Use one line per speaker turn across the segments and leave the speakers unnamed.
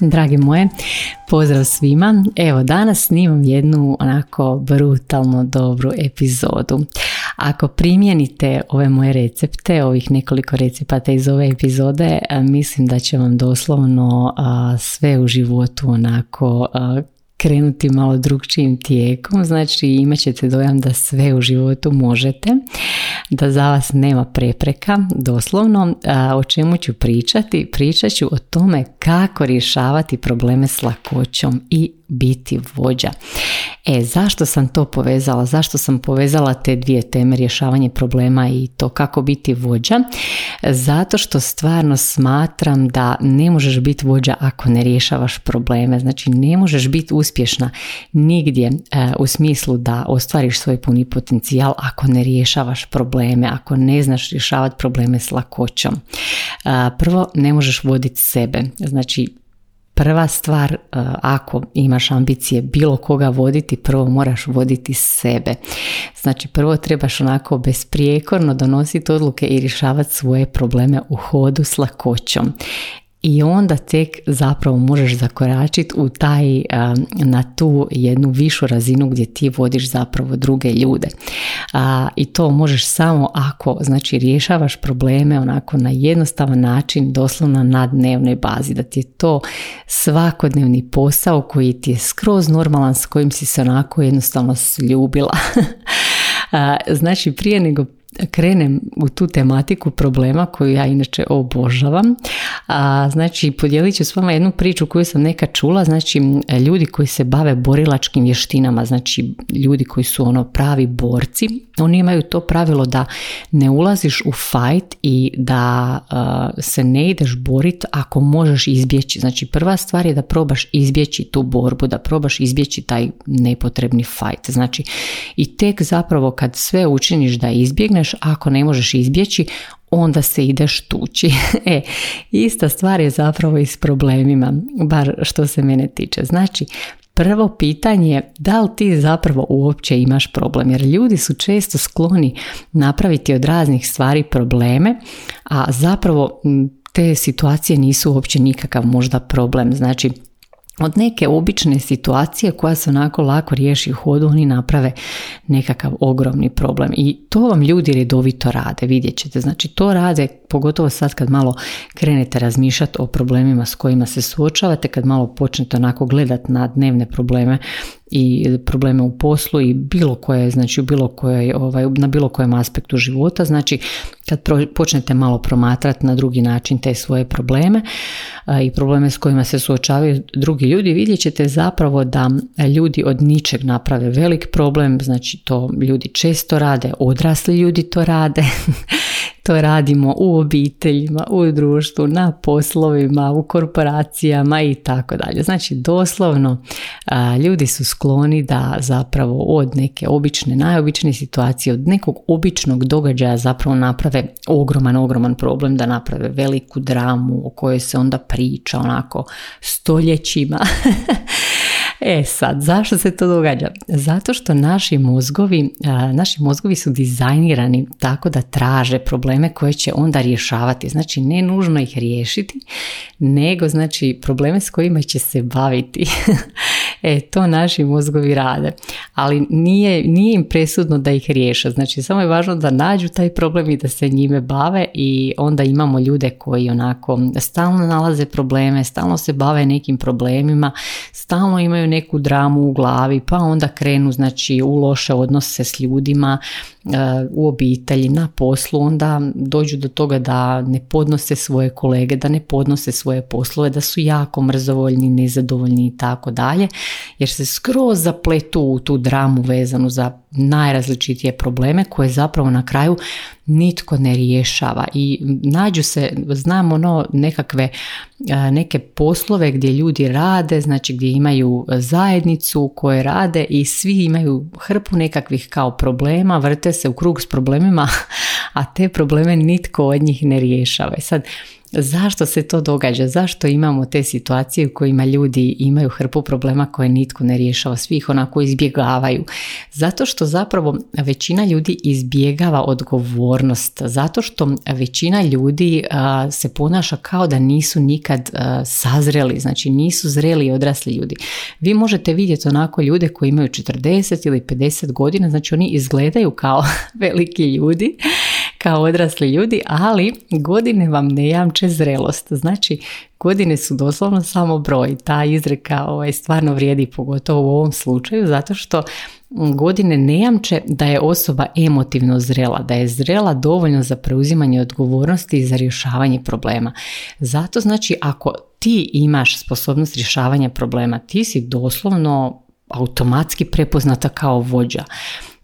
Dragi moje, pozdrav svima. Evo, danas snimam jednu onako brutalno dobru epizodu. Ako primjenite ove moje recepte, ovih nekoliko recepata iz ove epizode, mislim da će vam doslovno sve u životu onako krenuti malo drugčijim tijekom, znači imat ćete dojam da sve u životu možete, da za vas nema prepreka, doslovno. O čemu ću pričati, pričat ću o tome kako rješavati probleme s lakoćom i biti vođa. E, zašto sam to povezala? Zašto sam povezala te dvije teme, rješavanje problema i to kako biti vođa? Zato što stvarno smatram da ne možeš biti vođa ako ne rješavaš probleme. Znači, ne možeš biti uspješna nigdje e, u smislu da ostvariš svoj puni potencijal ako ne rješavaš probleme, ako ne znaš rješavati probleme s lakoćom. E, prvo, ne možeš voditi sebe. Znači, prva stvar, e, ako imaš ambicije bilo koga voditi, prvo moraš voditi sebe. Znači prvo trebaš onako besprijekorno donositi odluke i rješavati svoje probleme u hodu s lakoćom i onda tek zapravo možeš zakoračiti u taj, na tu jednu višu razinu gdje ti vodiš zapravo druge ljude. I to možeš samo ako znači rješavaš probleme onako na jednostavan način, doslovno na dnevnoj bazi, da ti je to svakodnevni posao koji ti je skroz normalan, s kojim si se onako jednostavno sljubila. Znači prije nego krenem u tu tematiku problema koju ja inače obožavam. A, znači, podijelit ću s vama jednu priču koju sam neka čula. Znači, ljudi koji se bave borilačkim vještinama, znači ljudi koji su ono pravi borci, oni imaju to pravilo da ne ulaziš u fight i da se ne ideš boriti ako možeš izbjeći. Znači, prva stvar je da probaš izbjeći tu borbu, da probaš izbjeći taj nepotrebni fight. Znači, i tek zapravo kad sve učiniš da izbjegne ako ne možeš izbjeći, onda se ideš tući. e, ista stvar je zapravo i s problemima, bar što se mene tiče. Znači, prvo pitanje je da li ti zapravo uopće imaš problem, jer ljudi su često skloni napraviti od raznih stvari probleme, a zapravo te situacije nisu uopće nikakav možda problem. Znači, od neke obične situacije koja se onako lako riješi u hodu, oni naprave nekakav ogromni problem. I to vam ljudi redovito rade, vidjet ćete. Znači to rade, pogotovo sad kad malo krenete razmišljati o problemima s kojima se suočavate, kad malo počnete onako gledati na dnevne probleme i probleme u poslu i bilo koje, znači u bilo koje, ovaj, na bilo kojem aspektu života. Znači kad počnete malo promatrati na drugi način te svoje probleme i probleme s kojima se suočavaju drugi ljudi, vidjet ćete zapravo da ljudi od ničeg naprave velik problem, znači to ljudi često rade, odrasli ljudi to rade to radimo u obiteljima, u društvu, na poslovima, u korporacijama i tako dalje. Znači doslovno ljudi su skloni da zapravo od neke obične, najobičnije situacije, od nekog običnog događaja zapravo naprave ogroman, ogroman problem, da naprave veliku dramu o kojoj se onda priča onako stoljećima. E sad, zašto se to događa? Zato što naši mozgovi, naši mozgovi su dizajnirani tako da traže probleme koje će onda rješavati. Znači, ne nužno ih riješiti, nego znači probleme s kojima će se baviti. e, to naši mozgovi rade. Ali nije, nije im presudno da ih riješe. Znači, samo je važno da nađu taj problem i da se njime bave i onda imamo ljude koji onako stalno nalaze probleme, stalno se bave nekim problemima, stalno imaju neku dramu u glavi, pa onda krenu znači u loše odnose s ljudima u obitelji, na poslu, onda dođu do toga da ne podnose svoje kolege, da ne podnose svoje poslove, da su jako mrzovoljni, nezadovoljni i tako dalje, jer se skroz zapletu u tu dramu vezanu za najrazličitije probleme koje zapravo na kraju nitko ne rješava. I nađu se, znamo ono nekakve neke poslove gdje ljudi rade, znači gdje imaju zajednicu koje rade i svi imaju hrpu nekakvih kao problema, vrte se u krug s problemima, a te probleme nitko od njih ne rješava. I sad Zašto se to događa? Zašto imamo te situacije u kojima ljudi imaju hrpu problema koje nitko ne rješava, svi ih onako izbjegavaju? Zato što zapravo većina ljudi izbjegava odgovornost, zato što većina ljudi se ponaša kao da nisu nikad sazreli, znači nisu zreli i odrasli ljudi. Vi možete vidjeti onako ljude koji imaju 40 ili 50 godina, znači oni izgledaju kao veliki ljudi, kao odrasli ljudi, ali godine vam ne jamče zrelost. Znači, godine su doslovno samo broj. Ta izreka ovaj, stvarno vrijedi, pogotovo u ovom slučaju, zato što godine ne jamče da je osoba emotivno zrela, da je zrela dovoljno za preuzimanje odgovornosti i za rješavanje problema. Zato znači ako ti imaš sposobnost rješavanja problema, ti si doslovno automatski prepoznata kao vođa.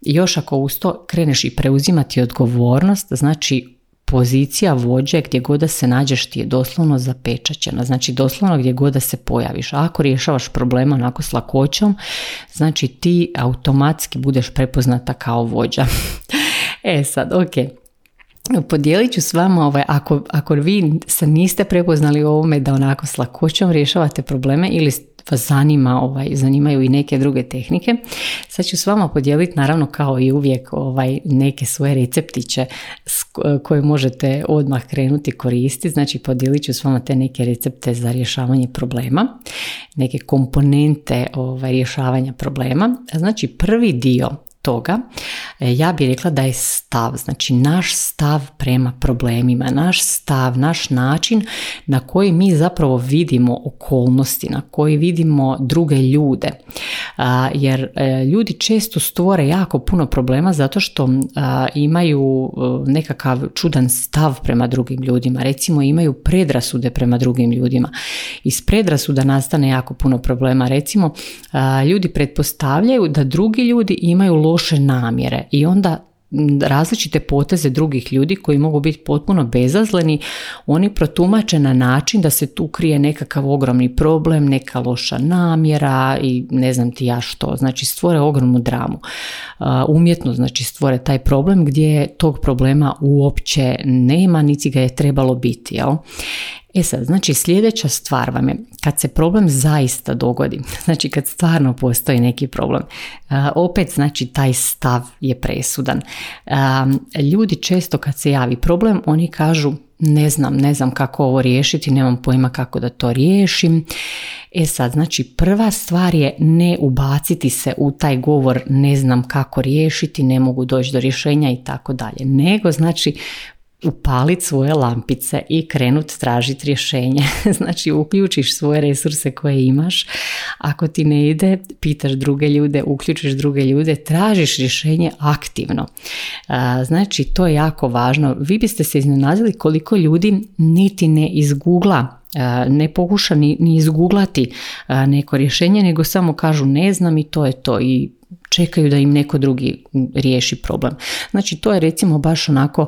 Još ako uz to kreneš i preuzimati odgovornost, znači pozicija vođe gdje god da se nađeš ti je doslovno zapečaćena, znači doslovno gdje god da se pojaviš. Ako rješavaš problema onako s lakoćom, znači ti automatski budeš prepoznata kao vođa. e sad, ok, Podijelit ću s vama, ovaj, ako, ako vi se niste prepoznali u ovome da onako s lakoćom rješavate probleme ili vas zanima, ovaj, zanimaju i neke druge tehnike. Sad ću s vama podijeliti naravno kao i uvijek ovaj, neke svoje receptiće koje možete odmah krenuti koristiti. Znači podijelit ću s vama te neke recepte za rješavanje problema, neke komponente ovaj, rješavanja problema. Znači prvi dio toga, ja bih rekla da je stav, znači naš stav prema problemima, naš stav, naš način na koji mi zapravo vidimo okolnosti, na koji vidimo druge ljude. Jer e, ljudi često stvore jako puno problema zato što imaju e, nekakav čudan stav prema drugim ljudima, recimo imaju predrasude prema drugim ljudima. Iz predrasuda nastane jako puno problema. Recimo, ljudi pretpostavljaju da drugi ljudi imaju loše namjere i onda različite poteze drugih ljudi koji mogu biti potpuno bezazleni, oni protumače na način da se tu krije nekakav ogromni problem, neka loša namjera i ne znam ti ja što. Znači stvore ogromnu dramu. Umjetno znači stvore taj problem gdje tog problema uopće nema, niti ga je trebalo biti. Jel? E sad, znači sljedeća stvar vam je kad se problem zaista dogodi, znači kad stvarno postoji neki problem, opet znači taj stav je presudan. Ljudi često kad se javi problem, oni kažu ne znam, ne znam kako ovo riješiti, nemam pojma kako da to riješim. E sad, znači prva stvar je ne ubaciti se u taj govor ne znam kako riješiti, ne mogu doći do rješenja i tako dalje. Nego znači upaliti svoje lampice i krenut tražiti rješenje. znači uključiš svoje resurse koje imaš. Ako ti ne ide, pitaš druge ljude, uključiš druge ljude, tražiš rješenje aktivno. Znači to je jako važno. Vi biste se iznenadili koliko ljudi niti ne izgugla ne pokuša ni, ni izguglati neko rješenje, nego samo kažu ne znam i to je to i čekaju da im neko drugi riješi problem. Znači to je recimo baš onako,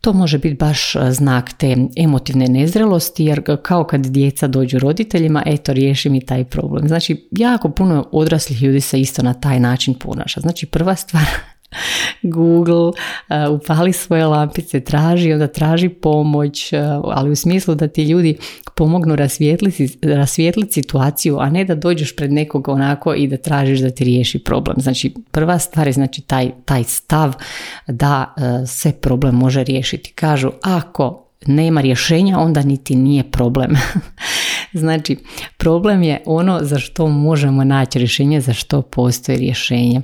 to može biti baš znak te emotivne nezrelosti jer kao kad djeca dođu roditeljima, eto riješi mi taj problem. Znači jako puno odraslih ljudi se isto na taj način ponaša. Znači prva stvar Google, uh, upali svoje lampice, traži, onda traži pomoć, uh, ali u smislu da ti ljudi pomognu rasvijetliti, rasvijetliti situaciju, a ne da dođeš pred nekog onako i da tražiš da ti riješi problem. Znači, prva stvar je znači taj, taj stav da uh, se problem može riješiti. Kažu, ako nema rješenja, onda niti nije problem. znači, problem je ono za što možemo naći rješenje, za što postoji rješenje.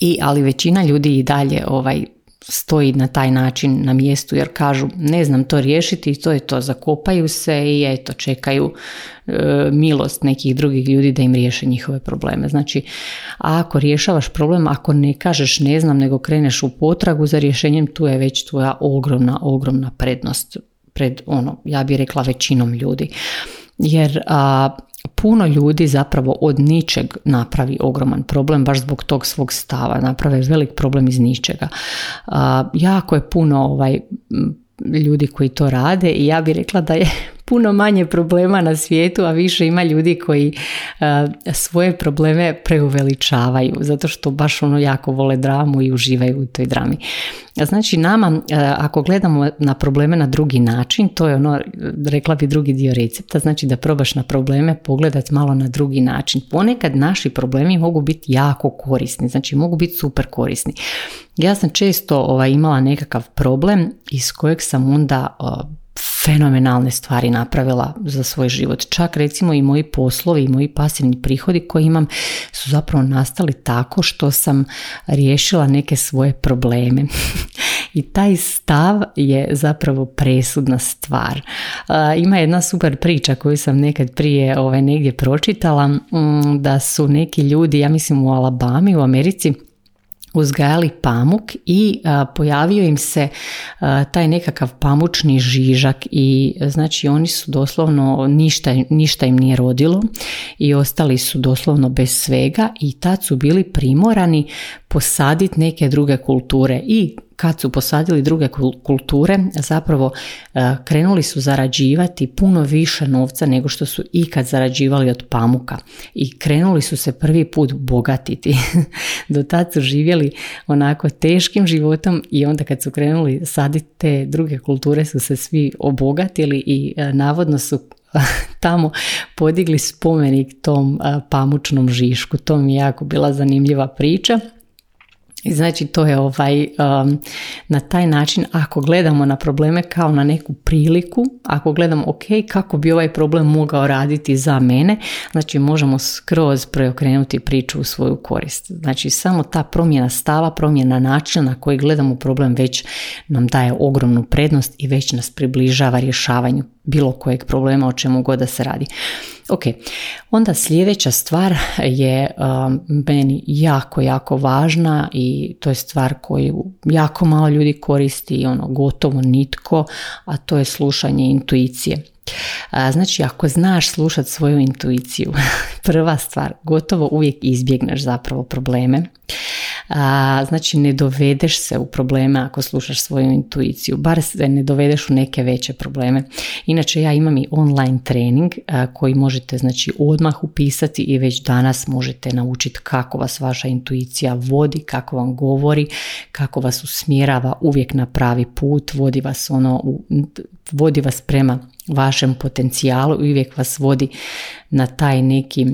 I, ali većina ljudi i dalje ovaj, stoji na taj način na mjestu jer kažu ne znam to riješiti i to je to, zakopaju se i eto čekaju e, milost nekih drugih ljudi da im riješe njihove probleme. Znači, ako rješavaš problem, ako ne kažeš ne znam nego kreneš u potragu za rješenjem, tu je već tvoja ogromna, ogromna prednost pred ono, ja bih rekla većinom ljudi. Jer a, puno ljudi zapravo od ničeg napravi ogroman problem baš zbog tog svog stava, naprave velik problem iz ničega. jako je puno ovaj ljudi koji to rade i ja bih rekla da je puno manje problema na svijetu, a više ima ljudi koji svoje probleme preuveličavaju, zato što baš ono jako vole dramu i uživaju u toj drami. Znači nama, ako gledamo na probleme na drugi način, to je ono, rekla bi drugi dio recepta, znači da probaš na probleme pogledati malo na drugi način. Ponekad naši problemi mogu biti jako korisni, znači mogu biti super korisni. Ja sam često ovaj, imala nekakav problem iz kojeg sam onda fenomenalne stvari napravila za svoj život. Čak recimo i moji poslovi i moji pasivni prihodi koji imam su zapravo nastali tako što sam riješila neke svoje probleme. I taj stav je zapravo presudna stvar. Ima jedna super priča koju sam nekad prije ovaj, negdje pročitala mm, da su neki ljudi, ja mislim u Alabami u Americi, uzgajali pamuk i pojavio im se taj nekakav pamučni žižak i znači oni su doslovno ništa, ništa im nije rodilo i ostali su doslovno bez svega i tad su bili primorani posaditi neke druge kulture i kad su posadili druge kulture, zapravo e, krenuli su zarađivati puno više novca nego što su ikad zarađivali od pamuka i krenuli su se prvi put bogatiti. Do tad su živjeli onako teškim životom i onda kad su krenuli saditi te druge kulture su se svi obogatili i e, navodno su tamo podigli spomenik tom e, pamučnom žišku. To mi je jako bila zanimljiva priča. Znači to je ovaj, um, na taj način ako gledamo na probleme kao na neku priliku, ako gledamo ok, kako bi ovaj problem mogao raditi za mene, znači možemo skroz preokrenuti priču u svoju korist. Znači samo ta promjena stava, promjena načina na koji gledamo problem već nam daje ogromnu prednost i već nas približava rješavanju bilo kojeg problema o čemu god da se radi. Ok, onda sljedeća stvar je um, meni jako, jako važna i to je stvar koju jako malo ljudi koristi i ono gotovo nitko, a to je slušanje intuicije. Znači, ako znaš slušat svoju intuiciju, prva stvar, gotovo uvijek izbjegneš zapravo probleme. Znači ne dovedeš se u probleme ako slušaš svoju intuiciju, bar se ne dovedeš u neke veće probleme. Inače ja imam i online trening koji možete znači odmah upisati i već danas možete naučiti kako vas vaša intuicija vodi, kako vam govori, kako vas usmjerava uvijek na pravi put, vodi vas ono, vodi vas prema vašem potencijalu i uvijek vas vodi na taj neki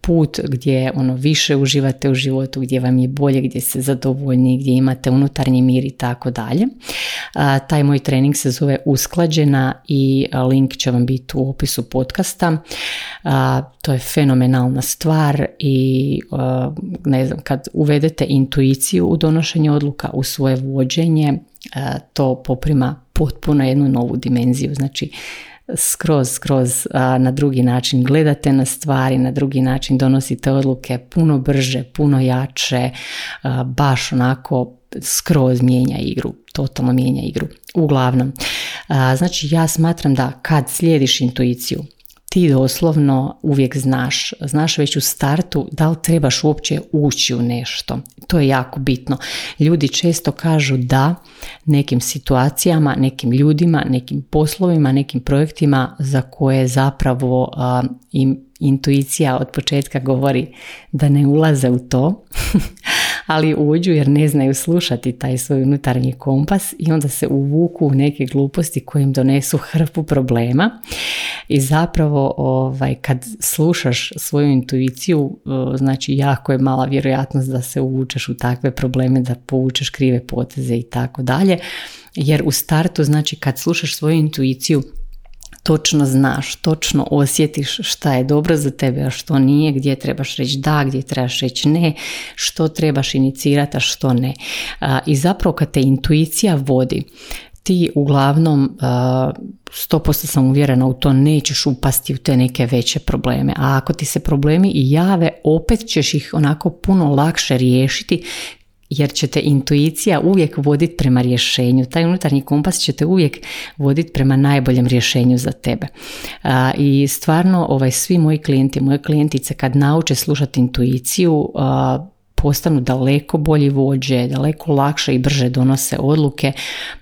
put gdje ono više uživate u životu, gdje vam je bolje, gdje se zadovoljni, gdje imate unutarnji mir i tako dalje. Taj moj trening se zove Usklađena i link će vam biti u opisu podcasta. To je fenomenalna stvar i ne znam, kad uvedete intuiciju u donošenje odluka, u svoje vođenje, to poprima potpuno jednu novu dimenziju. Znači, skroz, skroz na drugi način gledate na stvari, na drugi način donosite odluke puno brže, puno jače, baš onako skroz mijenja igru, totalno mijenja igru. Uglavnom, znači ja smatram da kad slijediš intuiciju, ti doslovno uvijek znaš, znaš već u startu da li trebaš uopće ući u nešto. To je jako bitno. Ljudi često kažu da nekim situacijama, nekim ljudima, nekim poslovima, nekim projektima za koje zapravo im intuicija od početka govori da ne ulaze u to, ali uđu jer ne znaju slušati taj svoj unutarnji kompas i onda se uvuku u neke gluposti koje im donesu hrpu problema. I zapravo ovaj, kad slušaš svoju intuiciju znači jako je mala vjerojatnost da se uvučeš u takve probleme, da povučeš krive poteze i tako dalje. Jer u startu znači kad slušaš svoju intuiciju točno znaš, točno osjetiš šta je dobro za tebe, a što nije, gdje trebaš reći da, gdje trebaš reći ne, što trebaš inicirati, a što ne. I zapravo kad te intuicija vodi, ti uglavnom, sto posto sam uvjerena u to, nećeš upasti u te neke veće probleme. A ako ti se problemi i jave, opet ćeš ih onako puno lakše riješiti jer će te intuicija uvijek voditi prema rješenju. Taj unutarnji kompas će te uvijek voditi prema najboljem rješenju za tebe. I stvarno ovaj, svi moji klijenti, moje klijentice kad nauče slušati intuiciju, postanu daleko bolji vođe, daleko lakše i brže donose odluke,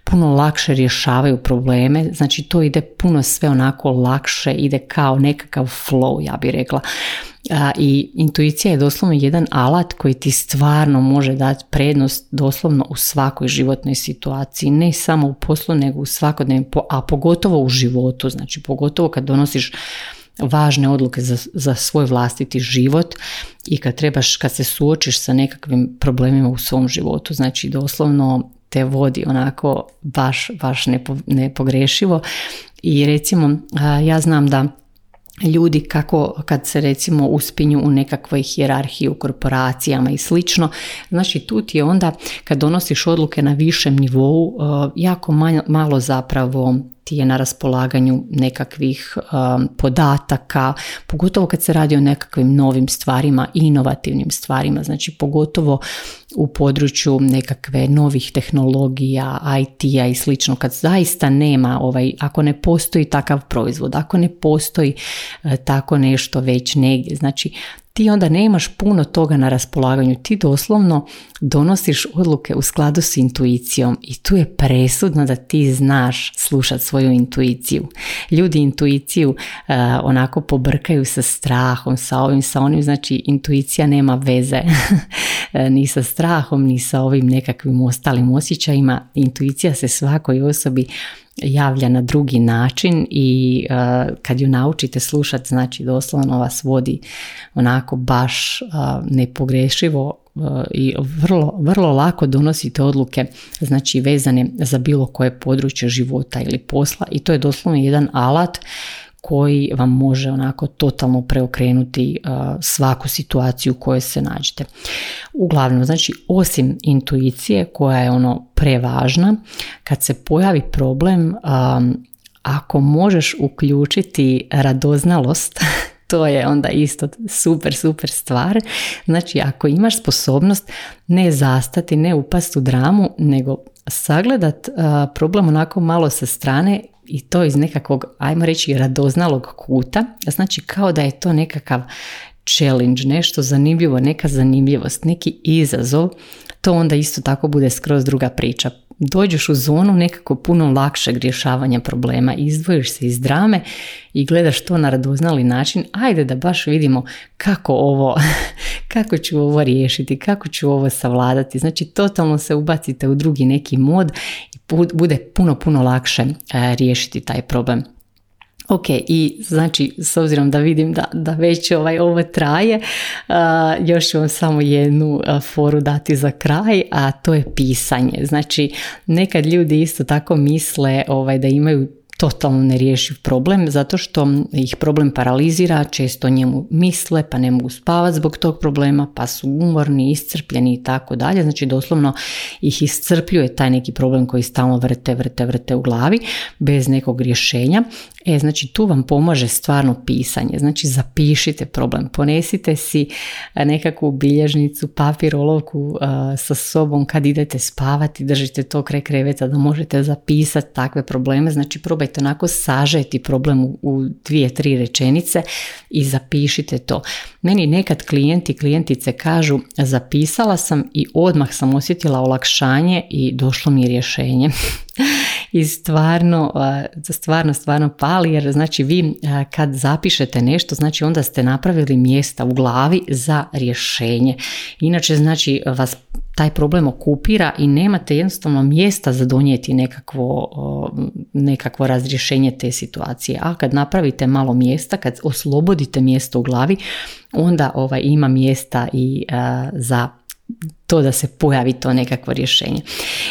puno lakše rješavaju probleme, znači to ide puno sve onako lakše, ide kao nekakav flow, ja bih rekla. I intuicija je doslovno jedan alat koji ti stvarno može dati prednost doslovno u svakoj životnoj situaciji, ne samo u poslu nego u svakodnevnom, a pogotovo u životu, znači pogotovo kad donosiš važne odluke za, za svoj vlastiti život i kad trebaš, kad se suočiš sa nekakvim problemima u svom životu, znači doslovno te vodi onako baš, baš nepogrešivo. I recimo ja znam da ljudi kako kad se recimo uspinju u nekakvoj hijerarhiji u korporacijama i slično. Znači tu ti je onda kad donosiš odluke na višem nivou jako malo zapravo ti je na raspolaganju nekakvih um, podataka, pogotovo kad se radi o nekakvim novim stvarima, inovativnim stvarima, znači pogotovo u području nekakve novih tehnologija, IT-a i slično, kad zaista nema, ovaj, ako ne postoji takav proizvod, ako ne postoji uh, tako nešto već negdje, znači ti onda nemaš puno toga na raspolaganju. Ti doslovno donosiš odluke u skladu s intuicijom i tu je presudno da ti znaš slušati svoju intuiciju. Ljudi intuiciju uh, onako pobrkaju sa strahom, sa ovim, sa onim, znači intuicija nema veze ni sa strahom, ni sa ovim nekakvim ostalim osjećajima. Intuicija se svakoj osobi javlja na drugi način i uh, kad ju naučite slušati znači doslovno vas vodi onako baš uh, nepogrešivo i vrlo, vrlo lako donosite odluke znači vezane za bilo koje područje života ili posla i to je doslovno jedan alat koji vam može onako totalno preokrenuti svaku situaciju u kojoj se nađete. Uglavnom, znači osim intuicije koja je ono prevažna, kad se pojavi problem, ako možeš uključiti radoznalost, to je onda isto super, super stvar. Znači, ako imaš sposobnost ne zastati, ne upasti u dramu, nego sagledat problem onako malo sa strane i to iz nekakvog, ajmo reći, radoznalog kuta. Znači kao da je to nekakav challenge, nešto zanimljivo, neka zanimljivost, neki izazov, to onda isto tako bude skroz druga priča dođeš u zonu nekako puno lakšeg rješavanja problema, izdvojiš se iz drame i gledaš to na radoznali način, ajde da baš vidimo kako ovo, kako ću ovo riješiti, kako ću ovo savladati. Znači totalno se ubacite u drugi neki mod bude puno, puno lakše e, riješiti taj problem. Ok, i znači s obzirom da vidim da, da već ovaj, ovo traje, uh, još ću vam samo jednu foru dati za kraj, a to je pisanje. Znači nekad ljudi isto tako misle ovaj, da imaju totalno nerješiv problem zato što ih problem paralizira, često njemu misle pa ne mogu spavati zbog tog problema pa su umorni, iscrpljeni i tako dalje. Znači doslovno ih iscrpljuje taj neki problem koji stalno vrte, vrte, vrte u glavi bez nekog rješenja. E, znači tu vam pomaže stvarno pisanje. Znači zapišite problem, ponesite si nekakvu bilježnicu, papir, olovku sa sobom kad idete spavati, držite to kraj kreveta da možete zapisati takve probleme. Znači probajte onako sažeti problem u dvije, tri rečenice i zapišite to. Meni nekad klijenti klijentice kažu zapisala sam i odmah sam osjetila olakšanje i došlo mi je rješenje. I stvarno, stvarno, stvarno pali jer znači vi kad zapišete nešto, znači onda ste napravili mjesta u glavi za rješenje. Inače znači vas taj problem okupira i nemate jednostavno mjesta za donijeti nekakvo, nekakvo razrješenje te situacije. A kad napravite malo mjesta, kad oslobodite mjesto u glavi, onda ovaj, ima mjesta i za to da se pojavi to nekakvo rješenje.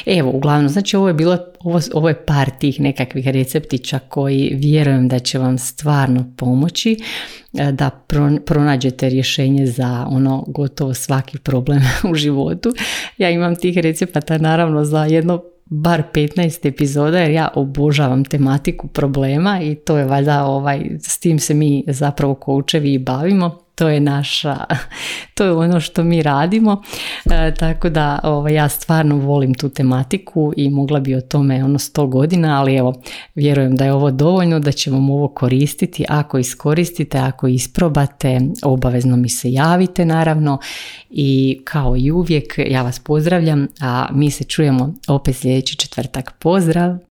Evo, uglavnom, znači ovo je bilo, ovo, ovo je par tih nekakvih receptića koji vjerujem da će vam stvarno pomoći e, da pronađete rješenje za ono gotovo svaki problem u životu. Ja imam tih recepata naravno za jedno bar 15 epizoda jer ja obožavam tematiku problema i to je valjda ovaj, s tim se mi zapravo koučevi i bavimo to je naša, to je ono što mi radimo, e, tako da ovaj, ja stvarno volim tu tematiku i mogla bi o tome ono sto godina, ali evo, vjerujem da je ovo dovoljno, da će vam ovo koristiti, ako iskoristite, ako isprobate, obavezno mi se javite naravno i kao i uvijek ja vas pozdravljam, a mi se čujemo opet sljedeći četvrtak. Pozdrav!